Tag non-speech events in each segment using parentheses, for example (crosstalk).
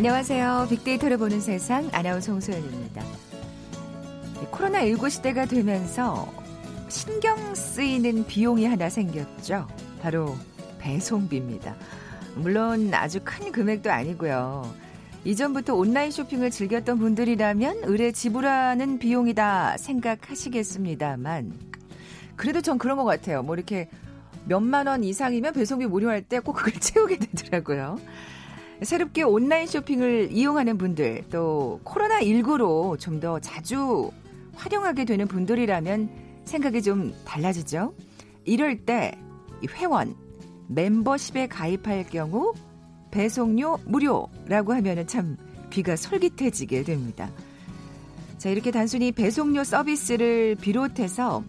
안녕하세요. 빅데이터를 보는 세상 아나운서 홍소연입니다. 코로나19 시대가 되면서 신경 쓰이는 비용이 하나 생겼죠. 바로 배송비입니다. 물론 아주 큰 금액도 아니고요. 이전부터 온라인 쇼핑을 즐겼던 분들이라면 의뢰 지불하는 비용이다 생각하시겠습니다만 그래도 전 그런 것 같아요. 뭐 이렇게 몇만 원 이상이면 배송비 무료할 때 꼭 그걸 (laughs) 채우게 되더라고요. 새롭게 온라인 쇼핑을 이용하는 분들 또 코로나19로 좀 더 자주 활용하게 되는 분들이라면 생각이 좀 달라지죠. 이럴 때 회원 멤버십에 가입할 경우 배송료 무료라고 하면은 참 귀가 솔깃해지게 됩니다. 자, 이렇게 단순히 배송료 서비스를 비롯해서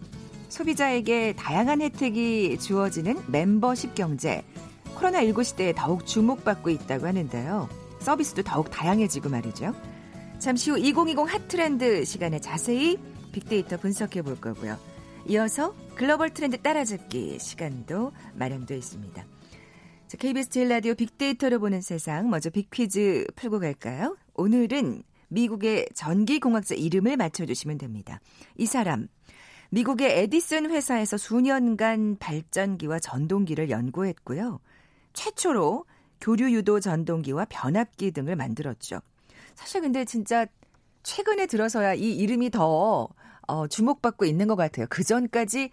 소비자에게 다양한 혜택이 주어지는 멤버십 경제. 코로나19 시대에 더욱 주목받고 있다고 하는데요. 서비스도 더욱 다양해지고 말이죠. 잠시 후 2020 핫트렌드 시간에 자세히 빅데이터 분석해 볼 거고요. 이어서 글로벌 트렌드 따라잡기 시간도 마련되어 있습니다. 자, KBS 제일 라디오 빅데이터로 보는 세상 먼저 빅퀴즈 풀고 갈까요? 오늘은 미국의 전기공학자 이름을 맞춰주시면 됩니다. 이 사람 미국의 에디슨 회사에서 수년간 발전기와 전동기를 연구했고요. 최초로 교류 유도 전동기와 변압기 등을 만들었죠. 사실 근데 진짜 최근에 들어서야 이 이름이 더 어, 주목받고 있는 것 같아요. 그 전까지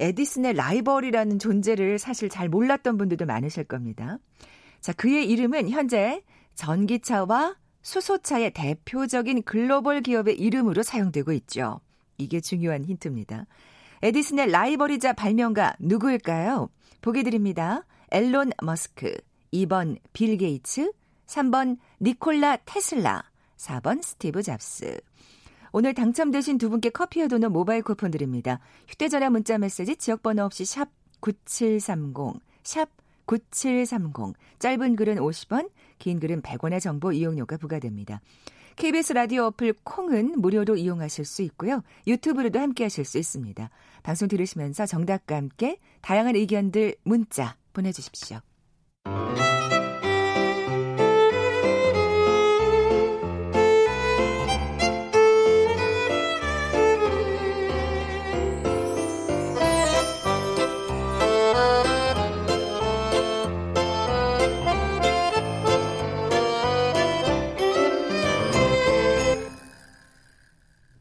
에디슨의 라이벌이라는 존재를 사실 잘 몰랐던 분들도 많으실 겁니다. 자, 그의 이름은 현재 전기차와 수소차의 대표적인 글로벌 기업의 이름으로 사용되고 있죠. 이게 중요한 힌트입니다. 에디슨의 라이벌이자 발명가 누구일까요? 보기 드립니다. 일론 머스크, 2번 빌 게이츠, 3번 니콜라 테슬라, 4번 스티브 잡스. 오늘 당첨되신 두 분께 커피와 도넛 모바일 쿠폰 드립니다. 휴대전화 문자 메시지 지역번호 없이 샵 9730, 샵 9730. 짧은 글은 50원, 긴 글은 100원의 정보 이용료가 부과됩니다. KBS 라디오 어플 콩은 무료로 이용하실 수 있고요. 유튜브로도 함께 하실 수 있습니다. 방송 들으시면서 정답과 함께 다양한 의견들 문자 보내주십시오.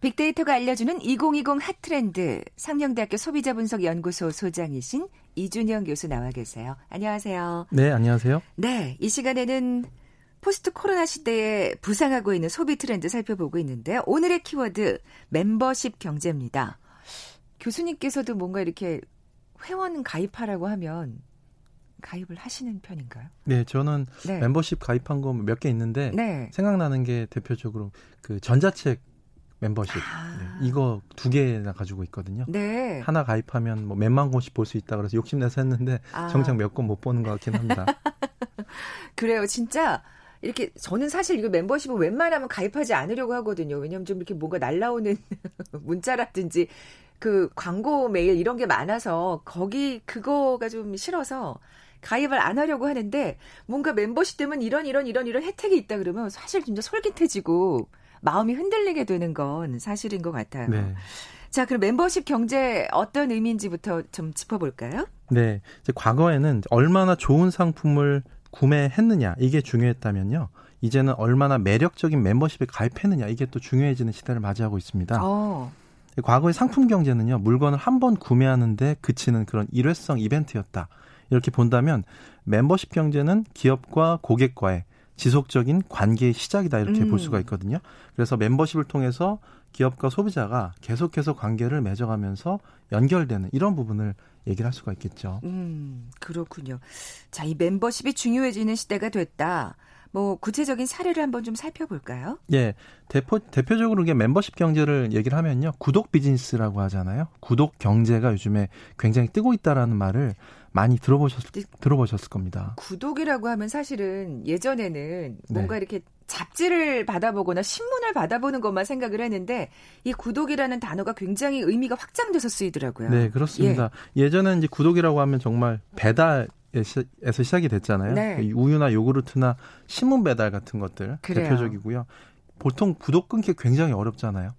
빅데이터가 알려주는 2020 핫트렌드 상명대학교 소비자분석연구소 소장이신 이준영 교수 나와 계세요. 안녕하세요. 네, 안녕하세요. 네, 이 시간에는 포스트 코로나 시대에 부상하고 있는 소비 트렌드 살펴보고 있는데요. 오늘의 키워드 멤버십 경제입니다. 교수님께서도 뭔가 이렇게 회원 가입하라고 하면 가입을 하시는 편인가요? 네, 저는 네. 멤버십 가입한 거 몇 개 있는데 네. 생각나는 게 대표적으로 그 전자책 멤버십 아. 네, 이거 두 개나 가지고 있거든요. 네. 하나 가입하면 뭐 몇만 권씩 볼 수 있다 그래서 욕심내서 했는데 아. 정작 몇 권 못 보는 것 같긴 합니다. (laughs) 그래요, 진짜. 이렇게 저는 사실 이거 멤버십은 웬만하면 가입하지 않으려고 하거든요. 왜냐면 좀 이렇게 뭔가 날라오는 (laughs) 문자라든지 그 광고 메일 이런 게 많아서 거기 그거가 좀 싫어서 가입을 안 하려고 하는데 뭔가 멤버십 되면 이런 이런 이런 이런 혜택이 있다 그러면 사실 진짜 솔깃해지고 마음이 흔들리게 되는 건 사실인 것 같아요. 네. 자, 그럼 멤버십 경제 어떤 의미인지부터 좀 짚어볼까요? 네. 이제 과거에는 얼마나 좋은 상품을 구매했느냐 이게 중요했다면요. 이제는 얼마나 매력적인 멤버십에 가입했느냐 이게 또 중요해지는 시대를 맞이하고 있습니다. 어. 과거의 상품 경제는요 물건을 한 번 구매하는데 그치는 그런 일회성 이벤트였다 이렇게 본다면 멤버십 경제는 기업과 고객과의 지속적인 관계의 시작이다 이렇게 음. 볼 수가 있거든요. 그래서 멤버십을 통해서 기업과 소비자가 계속해서 관계를 맺어가면서 연결되는 이런 부분을 얘기를 할 수가 있겠죠. 음, 그렇군요. 자, 이 멤버십이 중요해지는 시대가 됐다. 뭐 구체적인 사례를 한번 좀 살펴볼까요? 예, 대표 대표적으로 이게 멤버십 경제를 얘기를 하면요, 구독 비즈니스라고 하잖아요. 구독 경제가 요즘에 굉장히 뜨고 있다라는 말을 많이 들어보셨 들어보셨을 겁니다. 구독이라고 하면 사실은 예전에는 뭔가 네. 이렇게 잡지를 받아보거나 신문을 받아보는 것만 생각을 했는데 이 구독이라는 단어가 굉장히 의미가 확장돼서 쓰이더라고요. 네, 그렇습니다. 예. 전에는 이제 구독이라고 하면 정말 배달 에서 시작이 됐잖아요. 네. 우유나 요구르트나 신문 배달 같은 것들 그래요. 대표적이고요. 보통 구독 끊기 굉장히 어렵잖아요.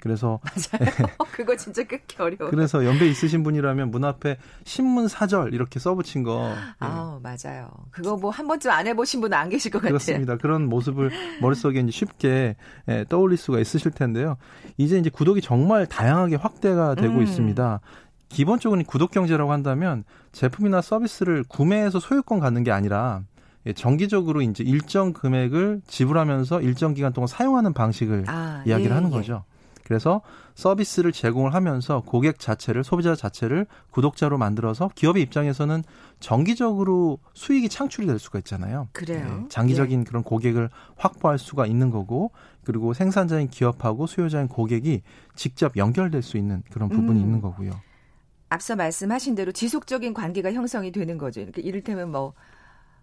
그래서 (laughs) 맞아요. 그거 진짜 끊기 어려워. 그래서 연배 있으신 분이라면 문 앞에 신문 사절 이렇게 써붙인 거. 아 예. 맞아요. 그거 뭐 한 번쯤 안 해보신 분은 안 계실 것 같아요. 그렇습니다. 그런 모습을 머릿속에 이제 쉽게 예, 떠올릴 수가 있으실 텐데요. 이제 이제 구독이 정말 다양하게 확대가 되고 음. 있습니다. 기본적으로 구독 경제라고 한다면 제품이나 서비스를 구매해서 소유권 갖는 게 아니라 예, 정기적으로 이제 일정 금액을 지불하면서 일정 기간 동안 사용하는 방식을 아, 이야기를 예, 하는 예. 거죠. 그래서 서비스를 제공을 하면서 고객 자체를 소비자 자체를 구독자로 만들어서 기업의 입장에서는 정기적으로 수익이 창출이 될 수가 있잖아요. 그래요. 네, 장기적인 예. 그런 고객을 확보할 수가 있는 거고 그리고 생산자인 기업하고 수요자인 고객이 직접 연결될 수 있는 그런 부분이 음. 있는 거고요. 앞서 말씀하신 대로 지속적인 관계가 형성이 되는 거죠. 그러니까 이를테면 뭐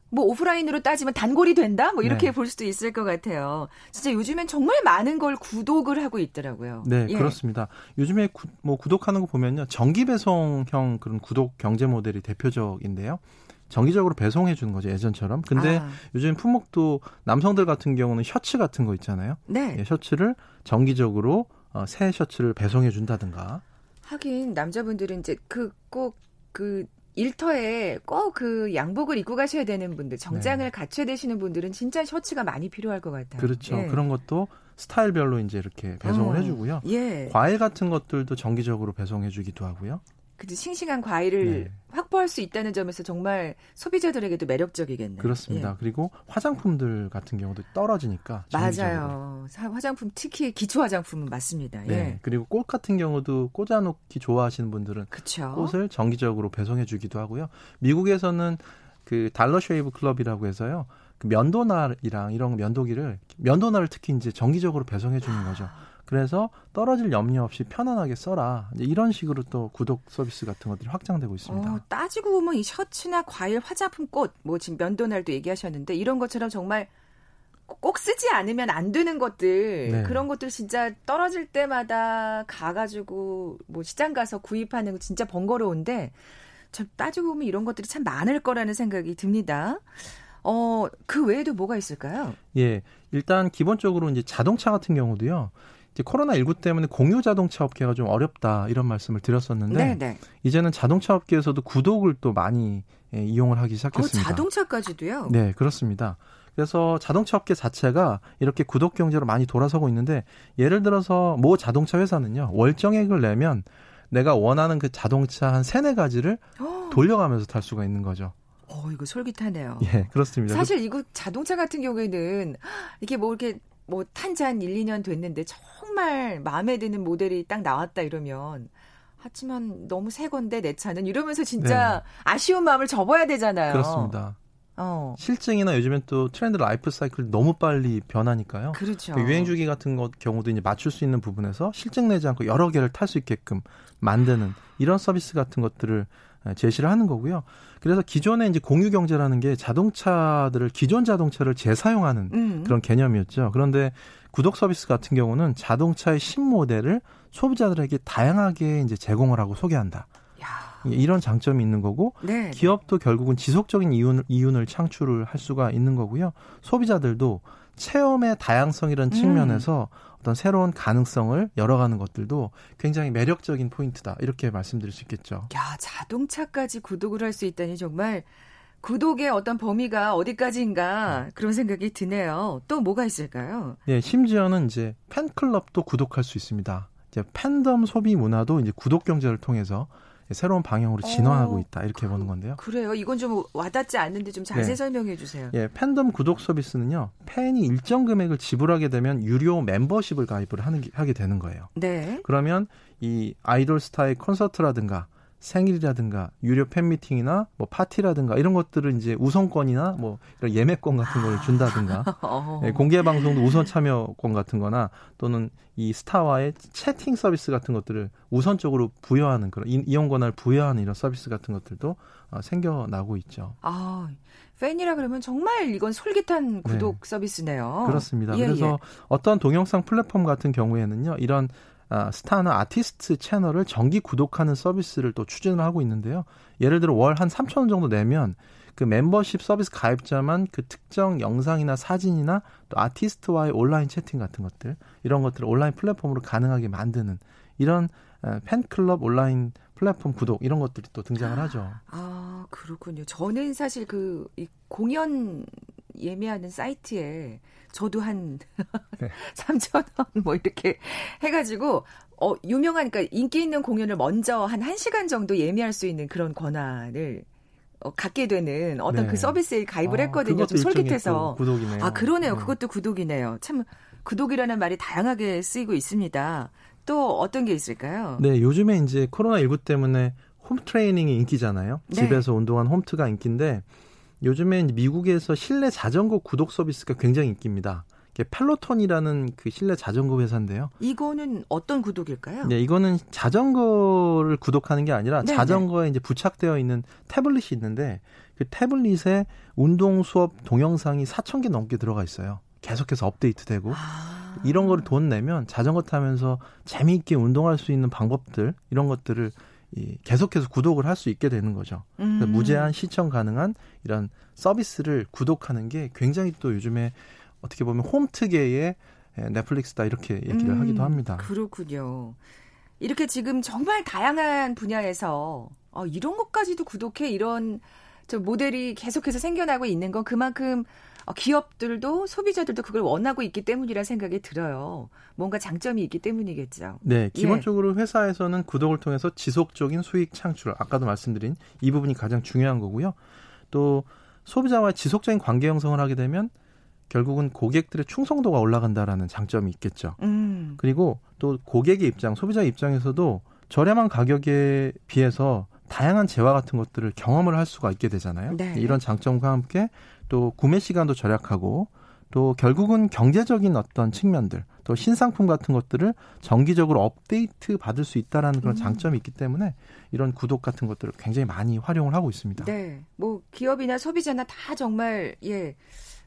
뭐 오프라인으로 따지면 단골이 된다? 뭐 이렇게 네. 볼 수도 있을 것 같아요. 진짜 요즘엔 정말 많은 걸 구독을 하고 있더라고요. 네, 예. 그렇습니다. 요즘에 구, 뭐 구독하는 거 보면요. 정기 배송형 그런 구독 경제 모델이 대표적인데요. 정기적으로 배송해 주는 거죠 예전처럼. 근데 아. 요즘 품목도 남성들 같은 경우는 셔츠 같은 거 있잖아요. 네. 예, 셔츠를 정기적으로 어, 새 셔츠를 배송해 준다든가. 하긴 남자분들은 이제 그 꼭그 그 일터에 꼭 그 양복을 입고 가셔야 되는 분들, 정장을 네. 갖춰야 되시는 분들은 진짜 셔츠가 많이 필요할 것 같아요. 그렇죠. 예. 그런 것도 스타일별로 이제 이렇게 배송을 어, 해주고요. 예. 과일 같은 것들도 정기적으로 배송해주기도 하고요. 그 싱싱한 과일을 네. 확보할 수 있다는 점에서 정말 소비자들에게도 매력적이겠네요. 그렇습니다. 예. 그리고 화장품들 같은 경우도 떨어지니까 맞아요. 화장품 특히 기초 화장품은 맞습니다. 네. 예. 그리고 꽃 같은 경우도 꽂아놓기 좋아하시는 분들은 그쵸? 꽃을 정기적으로 배송해주기도 하고요. 미국에서는 그 Dollar Shave Club이라고 해서요. 그 면도날이랑 이런 면도기를 면도날을 특히 이제 정기적으로 배송해 주는 거죠. 그래서 떨어질 염려 없이 편안하게 써라. 이런 식으로 또 구독 서비스 같은 것들이 확장되고 있습니다. 어, 따지고 보면 이 셔츠나 과일, 화장품, 꽃, 뭐 지금 면도날도 얘기하셨는데 이런 것처럼 정말 꼭 쓰지 않으면 안 되는 것들 네. 그런 것들 진짜 떨어질 때마다 가가지고 뭐 시장 가서 구입하는 거 진짜 번거로운데 참 따지고 보면 이런 것들이 참 많을 거라는 생각이 듭니다. 어, 그 외에도 뭐가 있을까요? 예. 일단 기본적으로 이제 자동차 같은 경우도요. 이제 코로나 19 때문에 공유 자동차 업계가 좀 어렵다 이런 말씀을 드렸었는데 네네. 네. 이제는 자동차 업계에서도 구독을 또 많이 예, 이용을 하기 시작했습니다. 어, 자동차까지도요? 네, 그렇습니다. 그래서 자동차 업계 자체가 이렇게 구독 경제로 많이 돌아서고 있는데 예를 들어서 모 자동차 회사는요. 월정액을 내면 내가 원하는 그 자동차 한 세네 가지를 어. 돌려가면서 탈 수가 있는 거죠. 어, 이거 솔깃하네요. 예, 그렇습니다. 사실 이거 자동차 같은 경우에는 이게 뭐 이렇게 뭐 탄 지 한 1, 2년 됐는데 정말 마음에 드는 모델이 딱 나왔다 이러면 하지만 너무 새 건데 내 차는 이러면서 진짜 네. 아쉬운 마음을 접어야 되잖아요. 그렇습니다. 어. 싫증이나 요즘엔 또 트렌드 라이프 사이클 너무 빨리 변하니까요. 그렇죠. 그 유행 주기 같은 것 경우도 이제 맞출 수 있는 부분에서 싫증 내지 않고 여러 개를 탈 수 있게끔 만드는 이런 서비스 같은 것들을 제시를 하는 거고요. 그래서 기존에 이제 공유 경제라는 게 자동차들을 기존 자동차를 재사용하는 음. 그런 개념이었죠. 그런데 구독 서비스 같은 경우는 자동차의 신모델을 소비자들에게 다양하게 이제 제공을 하고 소개한다. 이런 장점이 있는 거고 네. 기업도 결국은 지속적인 이윤을, 이윤을 창출을 할 수가 있는 거고요. 소비자들도 체험의 다양성이라는 음. 측면에서 어떤 새로운 가능성을 열어가는 것들도 굉장히 매력적인 포인트다. 이렇게 말씀드릴 수 있겠죠. 야, 자동차까지 구독을 할 수 있다니 정말 구독의 어떤 범위가 어디까지인가 그런 생각이 드네요. 또 뭐가 있을까요? 네, 심지어는 이제 팬클럽도 구독할 수 있습니다. 이제 팬덤 소비 문화도 이제 구독 경제를 통해서 새로운 방향으로 진화하고 어, 있다 이렇게 그, 보는 건데요. 그래요. 이건 좀 와닿지 않는데 좀 자세히 네. 설명해 주세요. 예, 팬덤 구독 서비스는요. 팬이 일정 금액을 지불하게 되면 유료 멤버십을 가입을 하는 하게 되는 거예요. 네. 그러면 이 아이돌 스타의 콘서트라든가 생일이라든가 유료 팬미팅이나 뭐 파티라든가 이런 것들을 이제 우선권이나 뭐 이런 예매권 같은 걸 준다든가 (laughs) 어. 예, 공개 방송도 우선 참여권 같은 거나 또는 이 스타와의 채팅 서비스 같은 것들을 우선적으로 부여하는 그런 이용 권한을 부여하는 이런 서비스 같은 것들도 어, 생겨나고 있죠. 아, 팬이라 그러면 정말 이건 솔깃한 구독 네. 서비스네요. 그렇습니다. 예, 그래서 예. 어떤 동영상 플랫폼 같은 경우에는요. 이런 아, 스타나 아티스트 채널을 정기 구독하는 서비스를 또 추진을 하고 있는데요. 예를 들어 월 한 3천 원 정도 내면 그 멤버십 서비스 가입자만 그 특정 영상이나 사진이나 또 아티스트와의 온라인 채팅 같은 것들 이런 것들을 온라인 플랫폼으로 가능하게 만드는 이런 팬클럽 온라인 플랫폼 구독 이런 것들이 또 등장을 하죠. 아 그렇군요. 저는 사실 그 공연 예매하는 사이트에 저도 한 (laughs) 네. (laughs) 3천 원 뭐 이렇게 해가지고 어 유명한 그러니까 인기 있는 공연을 먼저 한 1시간 정도 예매할 수 있는 그런 권한을 어, 갖게 되는 어떤 그 네. 그 서비스에 가입을 아, 했거든요. 좀 솔깃해서. 구독이네요. 아 그러네요. 네. 그것도 구독이네요. 참 구독이라는 말이 다양하게 쓰이고 있습니다. 또 어떤 게 있을까요? 네, 요즘에 이제 코로나 19 때문에 홈 트레이닝이 인기잖아요. 네. 집에서 운동한 홈트가 인기인데 요즘에 미국에서 실내 자전거 구독 서비스가 굉장히 인기입니다. 펠로톤이라는 그 실내 자전거 회사인데요. 이거는 어떤 구독일까요? 네, 이거는 자전거를 구독하는 게 아니라 네네. 자전거에 이제 부착되어 있는 태블릿이 있는데 그 태블릿에 운동 수업 동영상이 4천 개 넘게 들어가 있어요. 계속해서 업데이트되고 아. 이런 거를 돈 내면 자전거 타면서 재미있게 운동할 수 있는 방법들 이런 것들을 이 계속해서 구독을 할 수 있게 되는 거죠. 음. 무제한 시청 가능한 이런 서비스를 구독하는 게 굉장히 또 요즘에 어떻게 보면 홈트계의 넷플릭스다 이렇게 얘기를 음, 하기도 합니다. 그렇군요. 이렇게 지금 정말 다양한 분야에서 어, 이런 것까지도 구독해 이런 저 모델이 계속해서 생겨나고 있는 건 그만큼 어, 기업들도 소비자들도 그걸 원하고 있기 때문이라 생각이 들어요. 뭔가 장점이 있기 때문이겠죠. 네, 예. 기본적으로 예. 회사에서는 구독을 통해서 지속적인 수익 창출, 아까도 말씀드린 이 부분이 가장 중요한 거고요. 또 소비자와 지속적인 관계 형성을 하게 되면 결국은 고객들의 충성도가 올라간다라는 장점이 있겠죠. 음. 그리고 또 고객의 입장, 소비자 입장에서도 저렴한 가격에 비해서 다양한 재화 같은 것들을 경험을 할 수가 있게 되잖아요. 네. 이런 장점과 함께 또 구매 시간도 절약하고 또 결국은 경제적인 어떤 측면들 또 신상품 같은 것들을 정기적으로 업데이트 받을 수 있다라는 그런 음. 장점이 있기 때문에 이런 구독 같은 것들을 굉장히 많이 활용을 하고 있습니다. 네. 뭐 기업이나 소비자나 다 정말 예.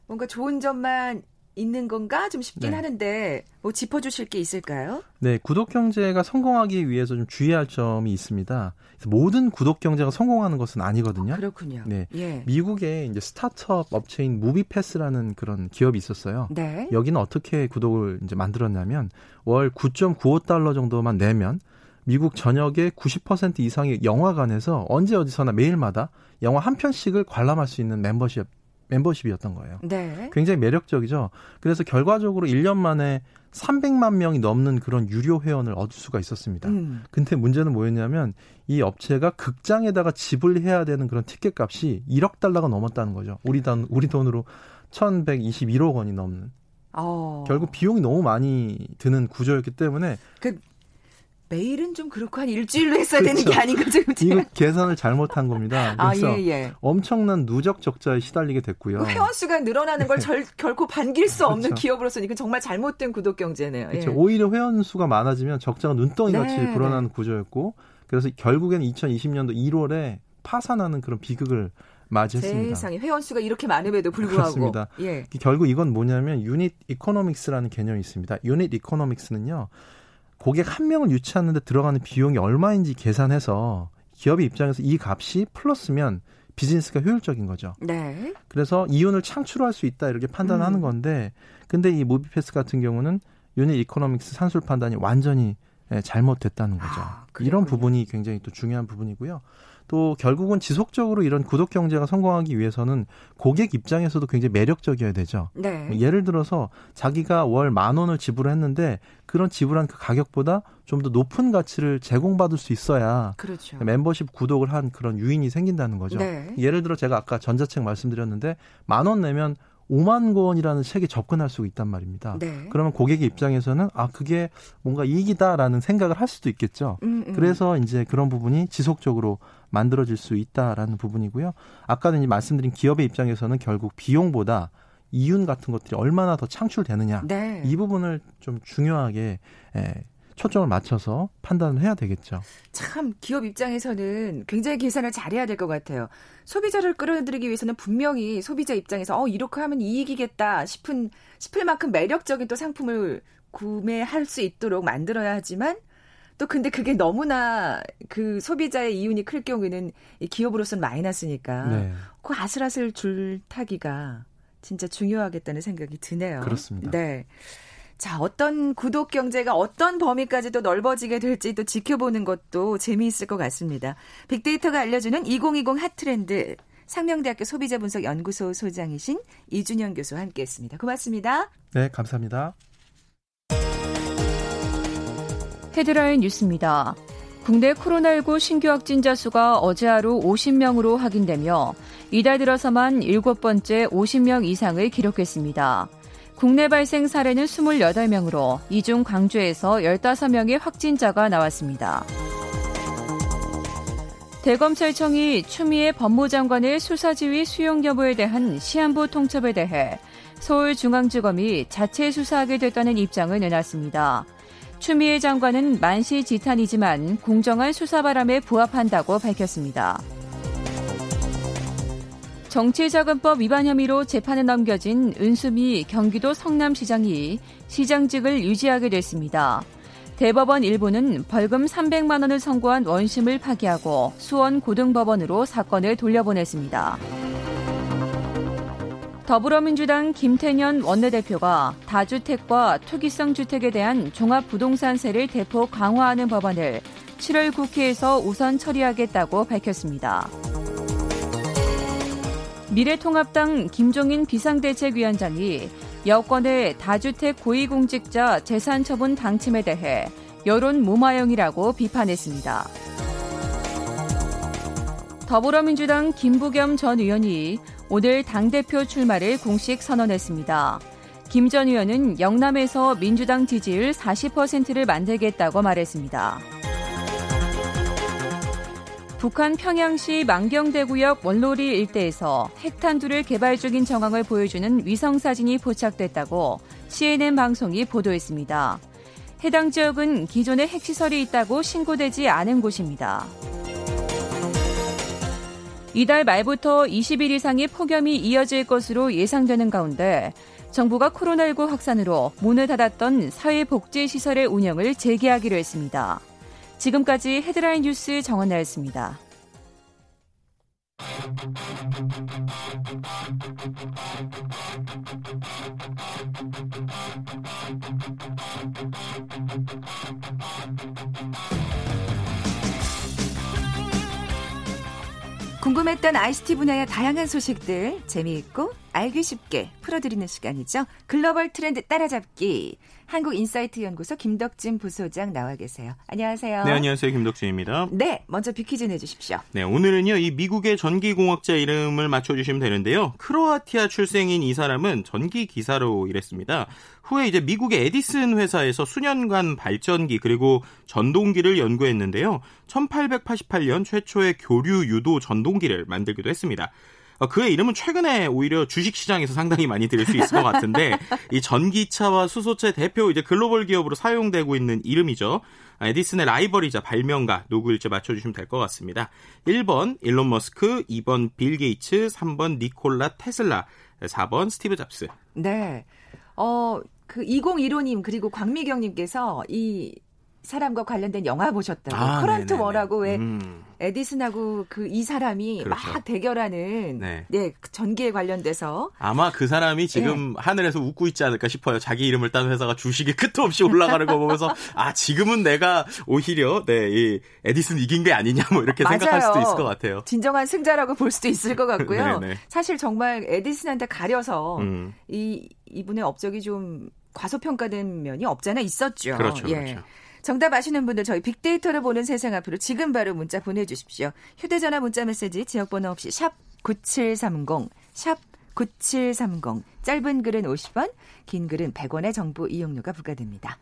뭔가 좋은 점만 있는 건가 좀 싶긴 네. 하는데 뭐 짚어주실 게 있을까요? 네, 구독 경제가 성공하기 위해서 좀 주의할 점이 있습니다. 모든 구독 경제가 성공하는 것은 아니거든요. 아, 그렇군요. 네, 예. 미국에 이제 스타트업 업체인 무비패스라는 그런 기업이 있었어요. 네. 여기는 어떻게 구독을 이제 만들었냐면 월 9.95달러 정도만 내면 미국 전역의 90% 이상의 영화관에서 언제 어디서나 매일마다 영화 한 편씩을 관람할 수 있는 멤버십 멤버십이었던 거예요. 네. 굉장히 매력적이죠. 그래서 결과적으로 1년 만에 300만 명이 넘는 그런 유료 회원을 얻을 수가 있었습니다. 음. 근데 문제는 뭐였냐면 이 업체가 극장에다가 지불해야 되는 그런 티켓 값이 1억 달러가 넘었다는 거죠. 우리 돈 우리 돈으로 1,121억 원이 넘는. 어. 결국 비용이 너무 많이 드는 구조였기 때문에 그 매일은 좀 그렇고 한 일주일로 했어야 그렇죠. 되는 게 아닌가 지금 이거 계산을 잘못한 겁니다. (laughs) 아, 그래서 아, 예, 예. 엄청난 누적 적자에 시달리게 됐고요. 회원 수가 늘어나는 걸 절, (laughs) 결코 반길 수 없는 그렇죠. 기업으로서는 이건 정말 잘못된 구독 경제네요. 그렇죠. 예. 오히려 회원 수가 많아지면 적자가 눈덩이 같이 네, 불어나는 네. 구조였고 그래서 결국에는 2020년도 1월에 파산하는 그런 비극을 맞이했습니다. 세상에 회원 수가 이렇게 많음에도 불구하고 그렇습니다. 예. 결국 이건 뭐냐면 unit economics라는 개념이 있습니다. unit economics는요. 고객 한 명을 유치하는데 들어가는 비용이 얼마인지 계산해서 기업의 입장에서 이 값이 플러스면 비즈니스가 효율적인 거죠. 네. 그래서 이윤을 창출할 수 있다 이렇게 판단하는 음. 건데 근데 이 무비패스 같은 경우는 unit economics 산술 판단이 완전히 예, 잘못됐다는 거죠. 아, 이런 부분이 굉장히 또 중요한 부분이고요. 또 결국은 지속적으로 이런 구독 경제가 성공하기 위해서는 고객 입장에서도 굉장히 매력적이어야 되죠. 네. 예를 들어서 자기가 월 만 원을 지불했는데 그런 지불한 그 가격보다 좀 더 높은 가치를 제공받을 수 있어야 그렇죠. 멤버십 구독을 한 그런 유인이 생긴다는 거죠. 네. 예를 들어 제가 아까 전자책 말씀드렸는데 만 원 내면 5만 원이라는 책에 접근할 수 있단 말입니다. 네. 그러면 고객의 입장에서는 아 그게 뭔가 이익이다라는 생각을 할 수도 있겠죠. 음, 음. 그래서 이제 그런 부분이 지속적으로 만들어질 수 있다라는 부분이고요. 아까는 말씀드린 기업의 입장에서는 결국 비용보다 이윤 같은 것들이 얼마나 더 창출되느냐 네. 이 부분을 좀 중요하게 에, 초점을 맞춰서 판단을 해야 되겠죠. 참 기업 입장에서는 굉장히 계산을 잘해야 될 것 같아요. 소비자를 끌어들이기 위해서는 분명히 소비자 입장에서 어 이렇게 하면 이익이겠다 싶은 싶을 만큼 매력적인 또 상품을 구매할 수 있도록 만들어야 하지만 또 근데 그게 너무나 그 소비자의 이윤이 클 경우에는 기업으로서는 마이너스니까 네. 그 아슬아슬 줄타기가 진짜 중요하겠다는 생각이 드네요. 그렇습니다. 네. 자, 어떤 구독 경제가 어떤 범위까지 도 넓어지게 될지 또 지켜보는 것도 재미있을 것 같습니다. 빅데이터가 알려주는 2020 핫트렌드. 상명대학교 소비자분석연구소 소장이신 이준영 교수와 함께했습니다. 고맙습니다. 네, 감사합니다. 헤드라인 뉴스입니다. 국내 코로나19 신규 확진자 수가 어제 하루 50명으로 확인되며 이달 들어서만 7번째 50명 이상을 기록했습니다. 국내 발생 사례는 28명으로 이 중 광주에서 15명의 확진자가 나왔습니다. 대검찰청이 추미애 법무장관의 수사지휘 수용 여부에 대한 시한부 통첩에 대해 서울중앙지검이 자체 수사하게 됐다는 입장을 내놨습니다. 추미애 장관은 만시지탄이지만 공정한 수사 바람에 부합한다고 밝혔습니다. 정치자금법 위반 혐의로 재판에 넘겨진 은수미 경기도 성남시장이 시장직을 유지하게 됐습니다. 대법원 일부는 벌금 300만 원을 선고한 원심을 파기하고 수원 고등법원으로 사건을 돌려보냈습니다. 더불어민주당 김태년 원내대표가 다주택과 투기성 주택에 대한 종합부동산세를 대폭 강화하는 법안을 7월 국회에서 우선 처리하겠다고 밝혔습니다. 미래통합당 김종인 비상대책위원장이 여권의 다주택 고위공직자 재산처분 당침에 대해 여론 무마형이라고 비판했습니다. 더불어민주당 김부겸 전 의원이 오늘 당대표 출마를 공식 선언했습니다. 김 전 의원은 영남에서 민주당 지지율 40%를 만들겠다고 말했습니다. 북한 평양시 만경대구역 원로리 일대에서 핵탄두를 개발 중인 정황을 보여주는 위성사진이 포착됐다고 CNN 방송이 보도했습니다. 해당 지역은 기존에 핵시설이 있다고 신고되지 않은 곳입니다. 이달 말부터 20일 이상의 폭염이 이어질 것으로 예상되는 가운데 정부가 코로나19 확산으로 문을 닫았던 사회복지시설의 운영을 재개하기로 했습니다. 지금까지 헤드라인 뉴스 정원나였습니다. 궁금했던 ICT 분야의 다양한 소식들 재미있고 알기 쉽게 풀어드리는 시간이죠. 글로벌 트렌드 따라잡기. 한국인사이트 연구소 김덕진 부소장 나와 계세요. 안녕하세요. 네, 안녕하세요. 김덕진입니다. 네, 먼저 빅퀴즈 내주십시오. 네, 오늘은요, 이 미국의 전기공학자 이름을 맞춰주시면 되는데요. 크로아티아 출생인 이 사람은 전기기사로 일했습니다. 후에 이제 미국의 에디슨 회사에서 수년간 발전기 그리고 전동기를 연구했는데요. 1888년 최초의 교류 유도 전동기를 만들기도 했습니다. 어, 그의 이름은 최근에 오히려 주식 시장에서 상당히 많이 들을 수 있을 것 같은데 (laughs) 이 전기차와 수소차 대표 이제 글로벌 기업으로 사용되고 있는 이름이죠. 아, 에디슨의 라이벌이자 발명가 누구일지 맞춰주시면 될 것 같습니다. 1번 일론 머스크, 2번 빌 게이츠, 3번 니콜라 테슬라, 4번 스티브 잡스. 네. 어, 그 2015님 그리고 광미경님께서 이 사람과 관련된 영화 보셨다고. 아, Current War라고 왜 음. 에디슨하고 그 이 사람이 그렇죠. 막 대결하는 네. 네. 전기에 관련돼서 아마 그 사람이 지금 네. 하늘에서 웃고 있지 않을까 싶어요. 자기 이름을 딴 회사가 주식이 끝도 없이 올라가는 거 보면서 아 지금은 내가 오히려 네, 이 에디슨 이긴 게 아니냐 뭐 이렇게 맞아요. 생각할 수도 있을 것 같아요. 진정한 승자라고 볼 수도 있을 것 같고요. (laughs) 사실 정말 에디슨한테 가려서 음. 이 이분의 업적이 좀 과소평가된 면이 없잖아 있었죠. 그렇죠. 예. 그렇죠. 정답 아시는 분들 저희 빅데이터를 보는 세상 앞으로 지금 바로 문자 보내주십시오. 휴대전화 문자 메시지 지역번호 없이 샵 9730, 샵 9730. 짧은 글은 50원, 긴 글은 100원의 정보 이용료가 부과됩니다.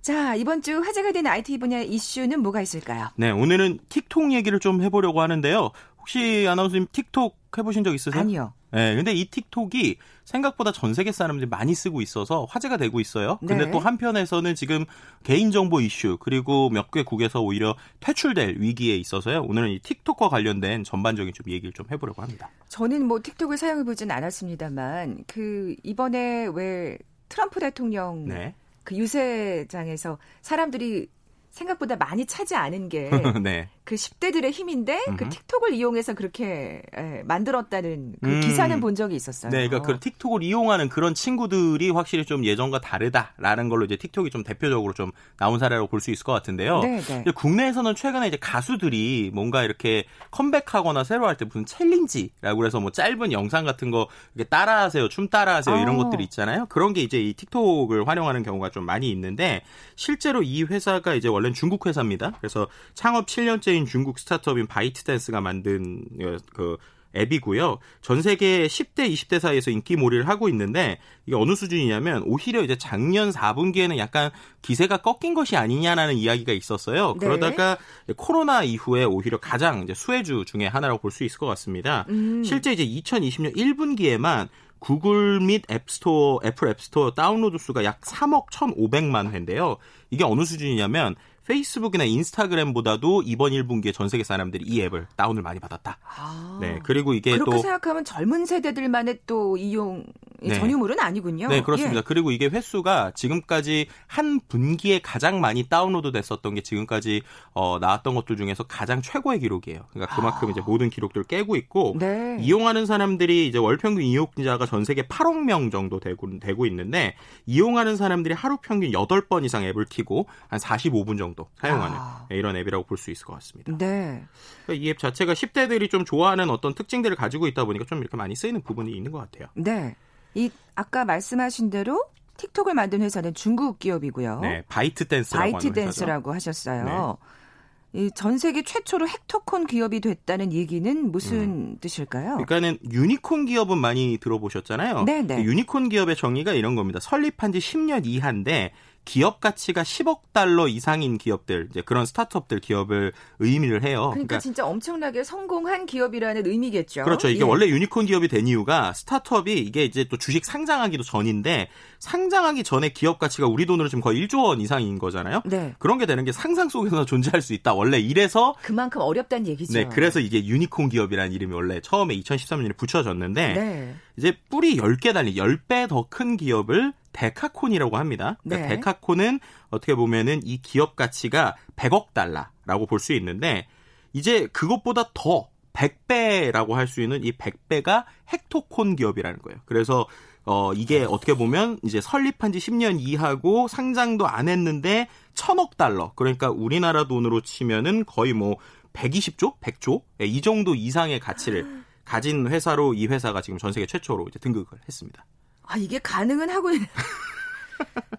자, 이번 주 화제가 된 IT 분야 이슈는 뭐가 있을까요? 네, 오늘은 틱톡 얘기를 좀 해보려고 하는데요. 혹시 아나운서님 틱톡 해보신 적 있으세요? 아니요. 네, 근데 이 틱톡이 생각보다 전 세계 사람들이 많이 쓰고 있어서 화제가 되고 있어요. 근데 네. 또 한편에서는 지금 개인정보 이슈 그리고 몇 개국에서 오히려 퇴출될 위기에 있어서요. 오늘은 이 틱톡과 관련된 전반적인 좀 얘기를 좀 해보려고 합니다. 저는 뭐 틱톡을 사용해 보진 않았습니다만 그 이번에 왜 트럼프 대통령 네. 그 유세장에서 사람들이 생각보다 많이 차지 않은 게 (laughs) 네. 그 10대들의 힘인데 그 음흠. 그 틱톡을 이용해서 그렇게 에, 만들었다는 그 음. 기사는 본 적이 있었어요. 네, 그러니까 그 틱톡을 이용하는 그런 친구들이 확실히 좀 예전과 다르다라는 걸로 이제 틱톡이 좀 대표적으로 좀 나온 사례라고 볼수 있을 것 같은데요. 네, 네. 국내에서는 최근에 이제 가수들이 뭔가 이렇게 컴백하거나 새로 할 때 무슨 챌린지라고 해서 뭐 짧은 영상 같은 거 이렇게 따라하세요, 춤 따라하세요 이런 어. 것들이 있잖아요. 그런 게 이제 이 틱톡을 활용하는 경우가 좀 많이 있는데 실제로 이 회사가 이제 원래는 중국 회사입니다. 그래서 창업 7년째 인 중국 스타트업인 바이트댄스가 만든 그 앱이고요. 전 세계 10대, 20대 사이에서 인기몰이를 하고 있는데 이게 어느 수준이냐면 오히려 이제 작년 4분기에는 약간 기세가 꺾인 것이 아니냐라는 이야기가 있었어요. 네. 그러다가 코로나 이후에 오히려 가장 이제 수혜주 중에 하나라고 볼 수 있을 것 같습니다. 음. 실제 이제 2020년 1분기에만 구글 및 앱스토어, 애플 앱스토어 다운로드 수가 약 3억 1,500만 회인데요. 이게 어느 수준이냐면 페이스북이나 인스타그램보다도 이번 1분기에 전 세계 사람들이 이 앱을 다운을 많이 받았다. 아, 네. 그리고 이게 그렇게 또 생각하면 젊은 세대들만의 또 이용 네. 전유물은 아니군요. 네, 그렇습니다. 예. 그리고 이게 횟수가 지금까지 한 분기에 가장 많이 다운로드 됐었던 게 지금까지 어, 나왔던 것들 중에서 가장 최고의 기록이에요. 그러니까 그만큼 아. 이제 모든 기록들을 깨고 있고 네. 이용하는 사람들이 이제 월 평균 이용자가 전 세계 8억 명 정도 되고 되고 있는데 이용하는 사람들이 하루 평균 8번 이상 앱을 키고 한 45분 정도 정도 사용하는 아. 네, 이런 앱이라고 볼 수 있을 것 같습니다. 네. 그러니까 이앱 자체가 10대들이 좀 좋아하는 어떤 특징들을 가지고 있다 보니까 좀 이렇게 많이 쓰이는 부분이 있는 것 같아요. 네. 이 아까 말씀하신 대로 틱톡을 만든 회사는 중국 기업이고요. 네, 바이트 댄스라고 바이트 댄스라고 하셨어요. 네. 이전 세계 최초로 hectocorn 기업이 됐다는 얘기는 무슨 음. 뜻일까요? 그러니까는 유니콘 기업은 많이 들어보셨잖아요. 네네. 네. 유니콘 기업의 정의가 이런 겁니다. 설립한 지 10년 이하인데 기업 가치가 10억 달러 이상인 기업들, 이제 그런 스타트업들 기업을 의미를 해요. 그러니까, 그러니까 진짜 엄청나게 성공한 기업이라는 의미겠죠. 그렇죠. 이게 예. 원래 유니콘 기업이 된 이유가 스타트업이 이게 이제 또 주식 상장하기도 전인데 상장하기 전에 기업 가치가 우리 돈으로 지금 거의 1조 원 이상인 거잖아요. 네. 그런 게 되는 게 상상 속에서 존재할 수 있다. 원래 이래서 그만큼 어렵다는 얘기죠. 네, 그래서 이게 유니콘 기업이라는 이름이 원래 처음에 2013년에 붙여졌는데 네. 이제 뿔이 10개 달린 10배 더 큰 기업을 데카콘이라고 합니다. 그러니까 네. 데카콘은 어떻게 보면은 이 기업 가치가 100억 달러라고 볼 수 있는데 이제 그것보다 더 100배라고 할 수 있는 이 100배가 헥토콘 기업이라는 거예요. 그래서 어 이게 어떻게 보면 이제 설립한 지 10년 이하고 상장도 안 했는데 1000억 달러. 그러니까 우리나라 돈으로 치면은 거의 뭐 120조, 100조 예, 이 정도 이상의 가치를 (gasps) 가진 회사로 이 회사가 지금 전 세계 최초로 이제 등극을 했습니다. 아, 이게 가능은 하고 (laughs)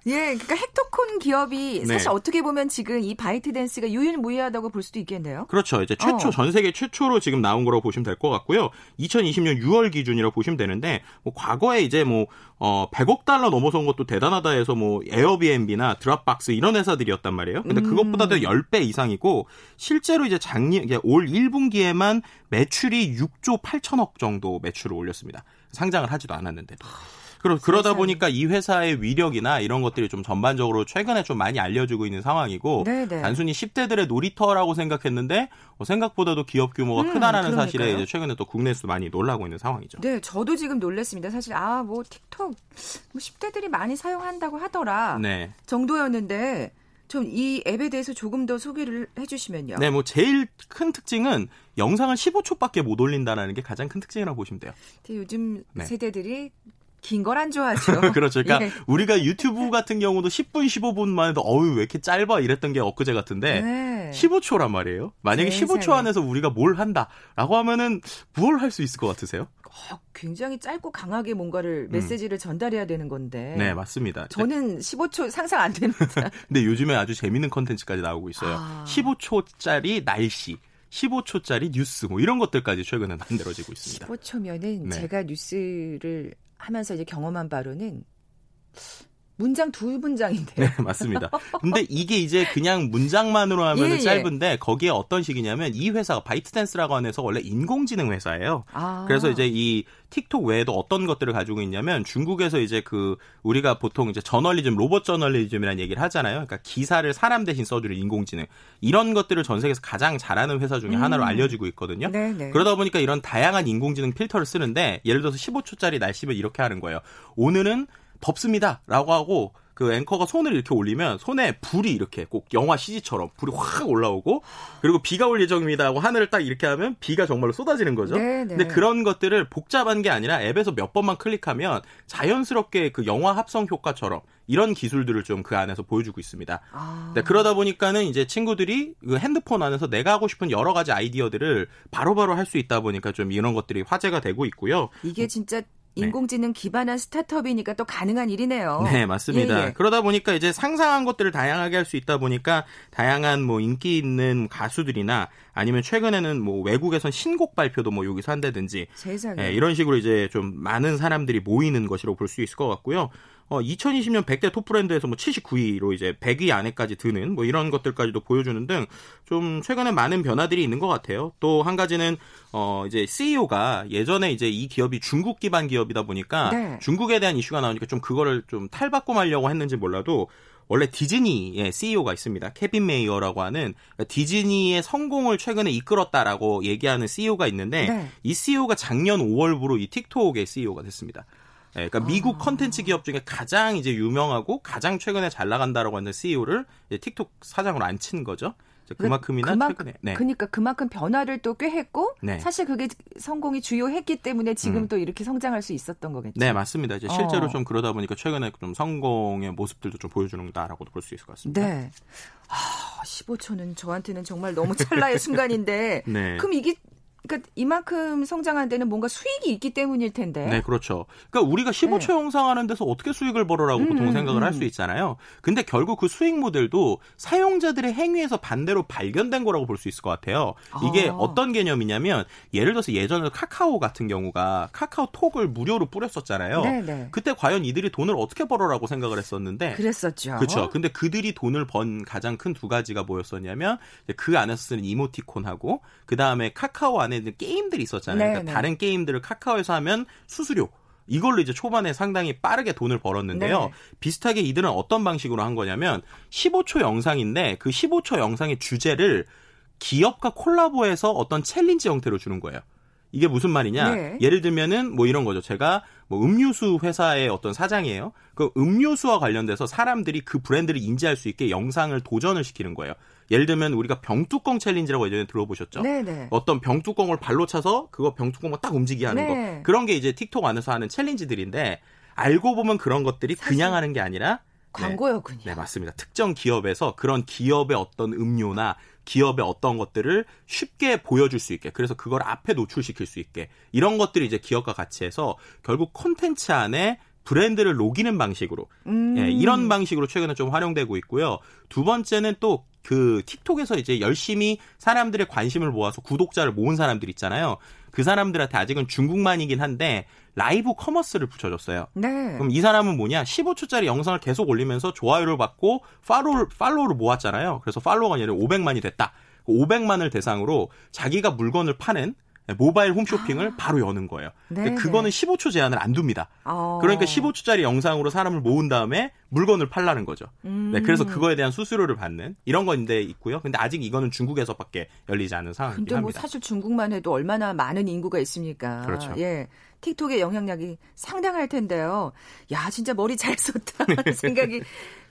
예, 그러니까 헥토콘 기업이 네. 사실 네. 어떻게 보면 지금 이 바이트 댄스가 유일무이하다고 볼 수도 있겠네요. 그렇죠. 이제 최초 어. 전 세계 최초로 지금 나온 거라고 보시면 될 것 같고요. 2020년 6월 기준이라고 보시면 되는데 뭐 과거에 이제 뭐 어, 100억 달러 넘어선 것도 대단하다 해서 뭐 에어비앤비나 드랍박스 이런 회사들이었단 말이에요. 근데 음. 그것보다 도 10배 이상이고 실제로 이제 작년 올 1분기에만 매출이 6조 8천억 정도 매출을 올렸습니다. 상장을 하지도 않았는데도. 그러, 그러다 보니까 이 회사의 위력이나 이런 것들이 좀 전반적으로 최근에 좀 많이 알려지고 있는 상황이고 네네. 단순히 10대들의 놀이터라고 생각했는데 어, 생각보다도 기업 규모가 음, 크다라는 그러니까요. 사실에 이제 최근에 또 국내에서 많이 놀라고 있는 상황이죠. 네, 저도 지금 놀랐습니다. 사실 아 뭐 틱톡 뭐 10대들이 많이 사용한다고 하더라 네. 정도였는데 좀이 앱에 대해서 조금 더 소개를 해주시면요. 네, 뭐 제일 큰 특징은 영상을 15초밖에 못 올린다는 게 가장 큰 특징이라고 보시면 돼요. 요즘 네. 세대들이 긴 걸 안 좋아하죠. (laughs) 그렇죠. 그러니까 예. 우리가 유튜브 같은 경우도 10분, 15분만 해도 어우 왜 이렇게 짧아 이랬던 게 엊그제 같은데 네. 15초란 말이에요. 만약에 세상에. 15초 안에서 우리가 뭘 한다라고 하면은 뭘 할 수 있을 것 같으세요? 어, 굉장히 짧고 강하게 뭔가를 음. 메시지를 음. 전달해야 되는 건데. 네, 맞습니다. 저는 15초 상상 안 됩니다. (laughs) 근데 요즘에 아주 재밌는 컨텐츠까지 나오고 있어요. 아. 15초짜리 날씨. 15초짜리 뉴스 뭐 이런 것들까지 최근에 (laughs) 만들어지고 있습니다. 15초면은 네. 제가 뉴스를 하면서 이제 경험한 바로는 문장 두 문장인데. 네, 맞습니다. 근데 이게 이제 그냥 문장만으로 하면 예, 예, 짧은데 거기에 어떤 식이냐면 이 회사가 바이트댄스라고 하는 회사가 원래 인공지능 회사예요. 아. 그래서 이제 이 틱톡 외에도 어떤 것들을 가지고 있냐면 중국에서 이제 그 우리가 보통 이제 저널리즘, 로봇 저널리즘이라는 얘기를 하잖아요. 그러니까 기사를 사람 대신 써주는 인공지능 이런 것들을 전 세계에서 가장 잘하는 회사 중에 음. 하나로 알려지고 있거든요. 네네. 네. 그러다 보니까 이런 다양한 인공지능 필터를 쓰는데 예를 들어서 15초짜리 날씨면 이렇게 하는 거예요. 오늘은 덥습니다. 라고 하고 그 앵커가 손을 이렇게 올리면 손에 불이 이렇게 꼭 영화 CG처럼 불이 확 올라오고 그리고 비가 올 예정입니다 하고 하늘을 딱 이렇게 하면 비가 정말로 쏟아지는 거죠. 네, 네. 근데 그런 것들을 복잡한 게 아니라 앱에서 몇 번만 클릭하면 자연스럽게 그 영화 합성 효과처럼 이런 기술들을 좀 그 안에서 보여주고 있습니다. 아. 네, 그러다 보니까는 이제 친구들이 그 핸드폰 안에서 내가 하고 싶은 여러 가지 아이디어들을 바로바로 할 수 있다 보니까 좀 이런 것들이 화제가 되고 있고요. 이게 진짜 네. 인공지능 기반한 스타트업이니까 또 가능한 일이네요. 네, 맞습니다. 예, 예. 그러다 보니까 이제 상상한 것들을 다양하게 할 수 있다 보니까 다양한 뭐 인기 있는 가수들이나 아니면 최근에는 뭐 외국에선 신곡 발표도 뭐 여기서 한다든지 세상에. 네, 이런 식으로 이제 좀 많은 사람들이 모이는 것이라고 볼 수 있을 것 같고요. 어, 2020년 100대 톱 브랜드에서 뭐 79위로 이제 100위 안에까지 드는 뭐 이런 것들까지도 보여주는 등 좀 최근에 많은 변화들이 있는 것 같아요. 또 한 가지는 어 이제 CEO가 예전에 이제 이 기업이 중국 기반 기업이다 보니까 네. 중국에 대한 이슈가 나오니까 좀 그거를 좀 탈바꿈 하려고 했는지 몰라도 원래 디즈니의 CEO가 있습니다. 케빈 메이어라고 하는 그러니까 디즈니의 성공을 최근에 이끌었다라고 얘기하는 CEO가 있는데 네. 이 CEO가 작년 5월부로 이 틱톡의 CEO가 됐습니다. 네, 그러니까 미국 아. 컨텐츠 기업 중에 가장 이제 유명하고 가장 최근에 잘 나간다라고 하는 CEO를 틱톡 사장으로 앉힌 거죠. 그만큼이나 그만, 최근에 네. 그러니까 그만큼 변화를 또 꽤 했고 네. 사실 그게 성공이 주요했기 때문에 지금 음. 또 이렇게 성장할 수 있었던 거겠죠. 네 맞습니다. 이제 실제로 어. 좀 그러다 보니까 최근에 좀 성공의 모습들도 좀 보여주는다라고도 볼 수 있을 것 같습니다. 네. 아, 15초는 저한테는 정말 너무 찰나의 (laughs) 순간인데 네. 그럼 이게 그러니까 이만큼 성장한 데는 뭔가 수익이 있기 때문일 텐데. 네, 그렇죠. 그러니까 우리가 15초 네. 영상 하는 데서 어떻게 수익을 벌어라고 음, 보통 음, 생각을 음. 할수 있잖아요. 근데 결국 그 수익 모델도 사용자들의 행위에서 반대로 발견된 거라고 볼 수 있을 것 같아요. 이게 아. 어떤 개념이냐면 예를 들어서 예전에 카카오 같은 경우가 카카오톡을 무료로 뿌렸었잖아요. 네네. 네. 그때 과연 이들이 돈을 어떻게 벌어라고 생각을 했었는데 그랬었죠. 그렇죠. 근데 그들이 돈을 번 가장 큰 두 가지가 뭐였었냐면 그 안에서 쓰는 이모티콘하고 그다음에 카카오 안에 있는 게임들이 있었잖아요. 그러니까 네, 네. 다른 게임들을 카카오에서 하면 수수료 이걸로 이제 초반에 상당히 빠르게 돈을 벌었는데요. 네. 비슷하게 이들은 어떤 방식으로 한 거냐면 15초 영상인데 그 15초 영상의 주제를 기업과 콜라보해서 어떤 챌린지 형태로 주는 거예요. 이게 무슨 말이냐? 네. 예를 들면은 뭐 이런 거죠. 제가 뭐 음료수 회사의 어떤 사장이에요. 그 음료수와 관련돼서 사람들이 그 브랜드를 인지할 수 있게 영상을 도전을 시키는 거예요. 예를 들면 우리가 병뚜껑 챌린지라고 예전에 들어보셨죠? 네네. 어떤 병뚜껑을 발로 차서 그거 병뚜껑을 딱 움직이게 하는 네. 거. 그런 게 이제 틱톡 안에서 하는 챌린지들인데 알고 보면 그런 것들이 그냥 하는 게 아니라 광고였군요. 네, 네, 맞습니다. 특정 기업에서 그런 기업의 어떤 음료나 기업의 어떤 것들을 쉽게 보여줄 수 있게 그래서 그걸 앞에 노출시킬 수 있게 이런 것들이 이제 기업과 같이 해서 결국 콘텐츠 안에 브랜드를 녹이는 방식으로 음. 예, 이런 방식으로 최근에 좀 활용되고 있고요. 두 번째는 또 그 틱톡에서 이제 열심히 사람들의 관심을 모아서 구독자를 모은 사람들 있잖아요. 그 사람들한테 아직은 중국만이긴 한데 라이브 커머스를 붙여줬어요. 네. 그럼 이 사람은 뭐냐? 15초짜리 영상을 계속 올리면서 좋아요를 받고 팔로우, 팔로우를 모았잖아요. 그래서 팔로워가 아니라 500만이 됐다. 500만을 대상으로 자기가 물건을 파는 네, 모바일 홈쇼핑을 아. 바로 여는 거예요. 네, 그거는 15초 제한을 안 둡니다. 어. 그러니까 15초짜리 영상으로 사람을 모은 다음에 물건을 팔라는 거죠. 음. 네, 그래서 그거에 대한 수수료를 받는 이런 건데 있고요. 근데 아직 이거는 중국에서밖에 열리지 않은 상황입니다. 근데 뭐 사실 중국만 해도 얼마나 많은 인구가 있습니까? 그렇죠. 예. 틱톡의 영향력이 상당할 텐데요. 야, 진짜 머리 잘 썼다 (laughs) 생각이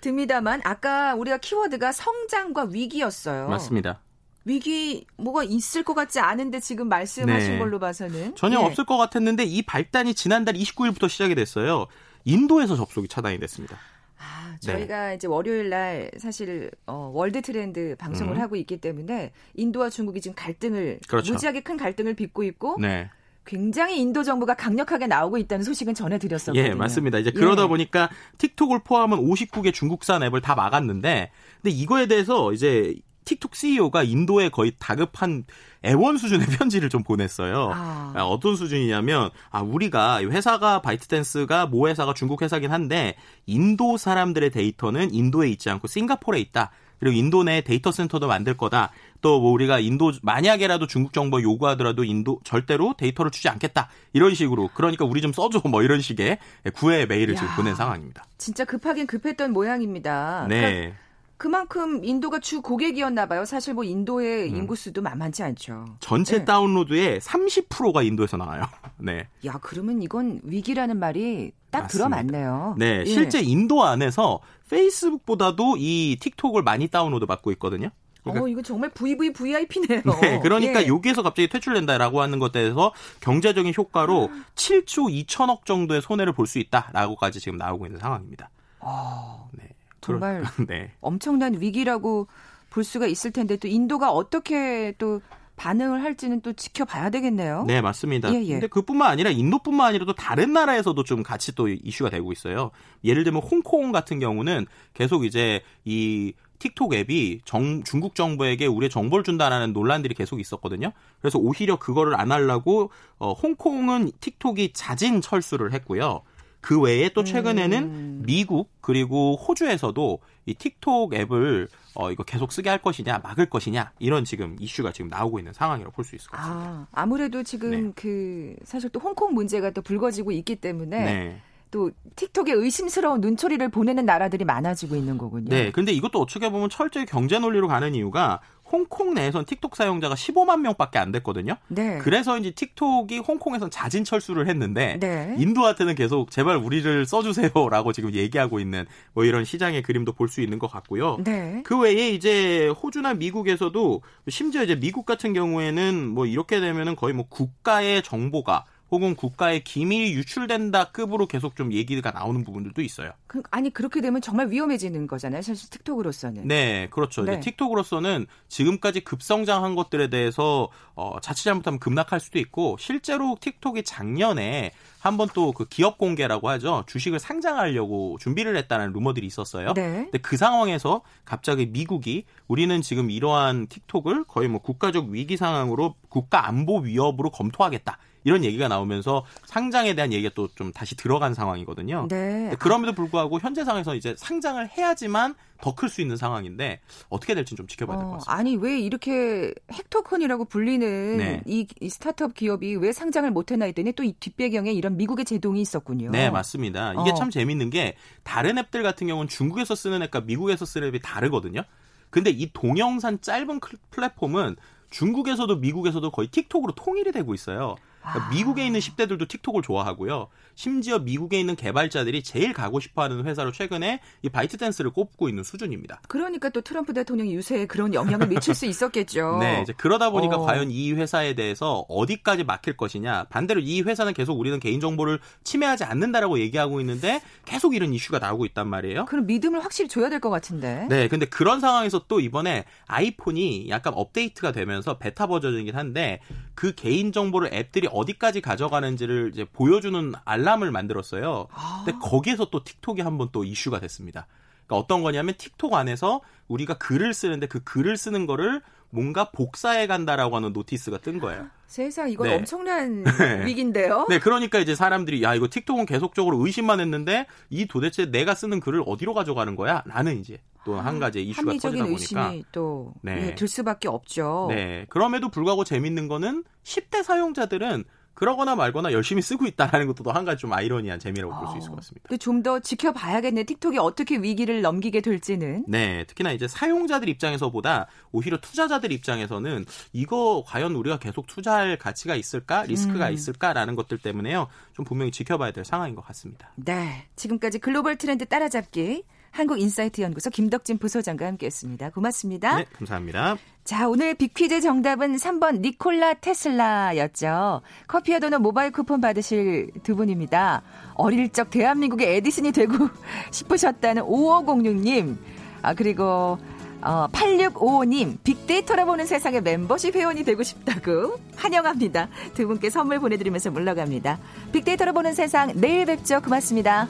듭니다만 아까 우리가 키워드가 성장과 위기였어요. 맞습니다. 위기 뭐가 있을 것 같지 않은데 지금 말씀하신 네. 걸로 봐서는 전혀 네. 없을 것 같았는데 이 발단이 지난달 29일부터 시작이 됐어요. 인도에서 접속이 차단이 됐습니다. 아, 저희가 네. 이제 월요일 날 사실 어, 월드 트렌드 방송을 음. 하고 있기 때문에 인도와 중국이 지금 갈등을 그렇죠. 무지하게 큰 갈등을 빚고 있고 네. 굉장히 인도 정부가 강력하게 나오고 있다는 소식은 전해드렸었거든요. 예, 맞습니다. 이제 그러다 예. 보니까 틱톡을 포함한 59개 중국산 앱을 다 막았는데, 근데 이거에 대해서 이제 틱톡 CEO가 인도에 거의 다급한 애원 수준의 (laughs) 편지를 좀 보냈어요. 아. 아. 어떤 수준이냐면 아 우리가 회사가 바이트댄스가 모 회사가 중국 회사긴 한데 인도 사람들의 데이터는 인도에 있지 않고 싱가포르에 있다. 그리고 인도 내 데이터 센터도 만들 거다. 또 뭐 우리가 인도 만약에라도 중국 정보 요구하더라도 인도 절대로 데이터를 주지 않겠다. 이런 식으로 그러니까 우리 좀 써줘 뭐 이런 식의 구애 메일을 야, 지금 보낸 상황입니다. 진짜 급하긴 급했던 모양입니다. 네. 그러니까 그만큼 인도가 주 고객이었나 봐요. 사실 뭐 인도의 음. 인구 수도 만만치 않죠. 전체 네. 다운로드의 30%가 인도에서 나와요. (laughs) 네. 야, 그러면 이건 위기라는 말이 딱 맞습니다. 들어맞네요. 네, 예. 실제 인도 안에서 페이스북보다도 이 틱톡을 많이 다운로드 받고 있거든요. 그러니까, 어, 이거 정말 VVVIP네요. (laughs) 네, 그러니까 예. 여기에서 갑자기 퇴출된다라고 하는 것에 대해서 경제적인 효과로 (gasps) 7조 2천억 정도의 손해를 볼 수 있다라고까지 지금 나오고 있는 상황입니다. 어, 네. 정말 (laughs) 네. 엄청난 위기라고 볼 수가 있을 텐데 또 인도가 어떻게 또 반응을 할지는 또 지켜봐야 되겠네요. 네, 맞습니다. 예, 예. 근데 그뿐만 아니라 인도뿐만 아니라 도 다른 나라에서도 좀 같이 또 이슈가 되고 있어요. 예를 들면 홍콩 같은 경우는 계속 이제 이 틱톡 앱이 정, 중국 정부에게 우리의 정보를 준다라는 논란들이 계속 있었거든요. 그래서 오히려 그거를 안 하려고 어, 홍콩은 틱톡이 자진 철수를 했고요. 그 외에 또 최근에는 음. 미국 그리고 호주에서도 이 틱톡 앱을 어 이거 계속 쓰게 할 것이냐 막을 것이냐 이런 지금 이슈가 지금 나오고 있는 상황이라고 볼 수 있을 것 같습니다. 아, 아무래도 지금 네. 그 사실 또 홍콩 문제가 또 불거지고 있기 때문에 네. 또 틱톡에 의심스러운 눈초리를 보내는 나라들이 많아지고 있는 거군요. 네, 근데 이것도 어떻게 보면 철저히 경제 논리로 가는 이유가 홍콩 내에선 틱톡 사용자가 15만 명밖에 안 됐거든요. 네. 그래서 이제 틱톡이 홍콩에선 자진 철수를 했는데 네. 인도한테는 계속 제발 우리를 써주세요라고 지금 얘기하고 있는 뭐 이런 시장의 그림도 볼 수 있는 것 같고요. 네. 그 외에 이제 호주나 미국에서도 심지어 이제 미국 같은 경우에는 뭐 이렇게 되면은 거의 뭐 국가의 정보가 혹은 국가의 기밀이 유출된다 급으로 계속 좀 얘기가 나오는 부분들도 있어요. 그, 아니 그렇게 되면 정말 위험해지는 거잖아요. 사실 틱톡으로서는. 네, 그렇죠. 네. 틱톡으로서는 지금까지 급성장한 것들에 대해서 어, 자칫 잘못하면 급락할 수도 있고 실제로 틱톡이 작년에 한번 또 그 기업 공개라고 하죠. 주식을 상장하려고 준비를 했다는 루머들이 있었어요. 네. 근데 그 상황에서 갑자기 미국이 우리는 지금 이러한 틱톡을 거의 뭐 국가적 위기 상황으로 국가 안보 위협으로 검토하겠다. 이런 얘기가 나오면서 상장에 대한 얘기가 또 좀 다시 들어간 상황이거든요. 네. 그럼에도 불구하고 현재 상황에서 이제 상장을 해야지만 더 클 수 있는 상황인데 어떻게 될지 좀 지켜봐야 될것 어, 같습니다. 아니 왜 이렇게 헥토콘이라고 불리는 네. 이, 이, 스타트업 기업이 왜 상장을 못했나 했더니 또 이 뒷배경에 이런 미국의 제동이 있었군요. 네 맞습니다. 이게 어. 참 재밌는 게 다른 앱들 같은 경우는 중국에서 쓰는 앱과 미국에서 쓰는 앱이 다르거든요. 근데 이 동영상 짧은 플랫폼은 중국에서도 미국에서도 거의 틱톡으로 통일이 되고 있어요. 그러니까 아. 미국에 있는 10대들도 틱톡을 좋아하고요. 심지어 미국에 있는 개발자들이 제일 가고 싶어하는 회사로 최근에 이 바이트댄스를 꼽고 있는 수준입니다. 그러니까 또 트럼프 대통령 유세에 그런 영향을 미칠 수 있었겠죠. (laughs) 네, 이제 그러다 보니까 어. 과연 이 회사에 대해서 어디까지 막힐 것이냐. 반대로 이 회사는 계속 우리는 개인 정보를 침해하지 않는다라고 얘기하고 있는데 계속 이런 이슈가 나오고 있단 말이에요. 그럼 믿음을 확실히 줘야 될 것 같은데. 네, 근데 그런 상황에서 또 이번에 아이폰이 약간 업데이트가 되면서 베타 버전이긴 한데 그 개인 정보를 앱들이 어디까지 가져가는지를 이제 보여주는 알람을 만들었어요. 아. 근데 거기에서 또 틱톡이 한번 또 이슈가 됐습니다. 그러니까 어떤 거냐면 틱톡 안에서 우리가 글을 쓰는데 그 글을 쓰는 거를 뭔가 복사해 간다라고 하는 notice가 뜬 거예요. 세상 이건 네. 엄청난 (laughs) 네. 위기인데요. 네, 그러니까 이제 사람들이 야 이거 틱톡은 계속적으로 의심만 했는데 이 도대체 내가 쓰는 글을 어디로 가져가는 거야? 라는 이제 또한 가지 이슈가 터지다 보니까 의심이 또 네. 네, 들 수밖에 없죠. 네, 그럼에도 불구하고 재밌는 거는 10대 사용자들은 그러거나 말거나 열심히 쓰고 있다라는 것도 또 한 가지 좀 아이러니한 재미라고 볼 수 있을 것 같습니다. 좀 더 지켜봐야겠네. 틱톡이 어떻게 위기를 넘기게 될지는. 네, 특히나 이제 사용자들 입장에서보다 오히려 투자자들 입장에서는 이거 과연 우리가 계속 투자할 가치가 있을까, 리스크가 음. 있을까라는 것들 때문에요. 좀 분명히 지켜봐야 될 상황인 것 같습니다. 네, 지금까지 글로벌 트렌드 따라잡기 한국인사이트 연구소 김덕진 부소장과 함께했습니다. 고맙습니다. 네, 감사합니다. 자, 오늘 빅퀴즈 정답은 3번 니콜라 테슬라였죠. 커피와 도넛 모바일 쿠폰 받으실 두 분입니다. 어릴 적 대한민국의 에디슨이 되고 (laughs) 싶으셨다는 5506님. 아, 그리고 어, 8655님, 빅데이터로 보는 세상의 멤버십 회원이 되고 싶다고 (laughs) 환영합니다. 두 분께 선물 보내드리면서 물러갑니다. 빅데이터로 보는 세상, 내일 뵙죠. 고맙습니다.